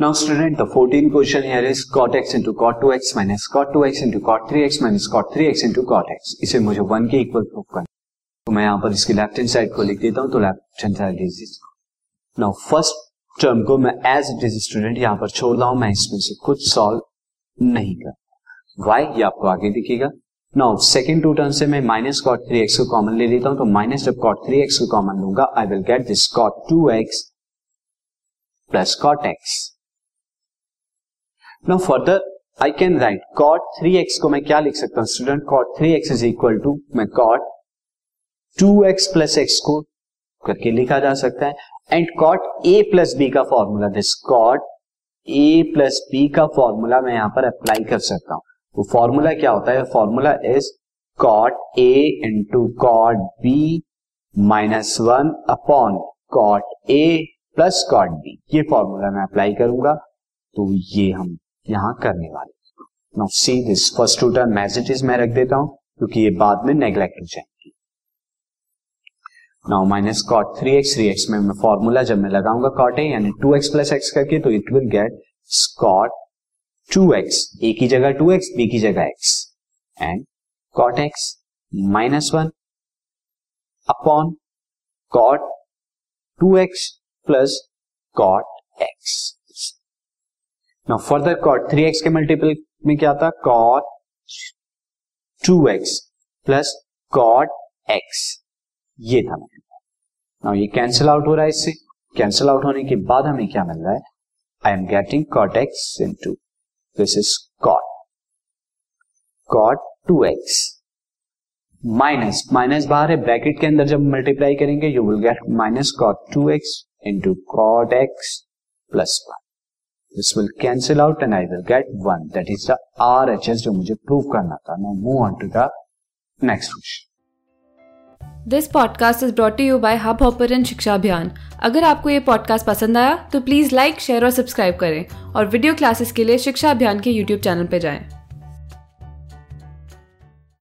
Now student, the 14th question here is cot x into cot 2x minus cot 2x into cot 3x minus cot 3x into cot x. इसे मुझे one के equal prove करना तो मैं यहाँ पर इसकी लेफ़्ट हैंड साइड को लिख देता हूँ तो left hand side is now first term को मैं एज इट इज़ स्टूडेंट यहाँ पर छोड़ रहा हूँ मैं इसमें से कुछ सॉल्व नहीं कर वाई ये आपको आगे दिखेगा। नाउ सेकंड टू टर्म से मैं माइनस कॉट थ्री एक्स को कॉमन ले लेता हूँ तो माइनस जब कॉट थ्री एक्स को कॉमन लूँगा I will get this cot two x plus cot x now further I can write cot three x को मैं क्या लिख सकता हूँ student cot three x is equal to मैं cot two x plus x को करके लिखा जा सकता है। And cot A plus B का formula this cot A plus B का फॉर्मूला मैं यहाँ पर अप्लाई कर सकता हूँ। वो फॉर्मूला क्या होता है? Formula is cot A into cot B minus one upon cot A plus cot B ये फॉर्मूला मैं अप्लाई करूँगा तो ये हम यहाँ करने वाले। Now see this first two term messages मैं रख देता हूँ, क्योंकि ये बाद में नेग्लेक्ट हो जाएँगी। Now minus cot three x three x में फॉर्मूला जब मैं लगाऊँगा कॉट ए यानी टू एक्स प्लस एक्स करके तो it will get is cot two x A की जगह टू एक्स बी की जगह x and cot x minus one upon cot two x plus cot x now further cot three x के multiple में क्या था? Cot two x plus cot x ये था नाउ ये कैंसिल आउट हो रहा है इससे। कैंसिल आउट होने के बाद हमें क्या मिल रहा है? I am getting cot x into this is cot cot two x minus minus बाहर है ब्रैकेट के अंदर जब मल्टीप्लाई करेंगे you will get minus cot two x into cot x plus one this will cancel out and I will get one that is the R H S जो मुझे prove करना था. Now move on to the next question this podcast is brought you by Hubhopper शिक्षा अभियान अगर आपको ये podcast पसंद आया तो प्लीज़ लाइक शेयर और सब्सक्राइब करें और वीडियो क्लासेस के लिए शिक्षा अभियान के यूट्यूब चैनल पर जाएँ।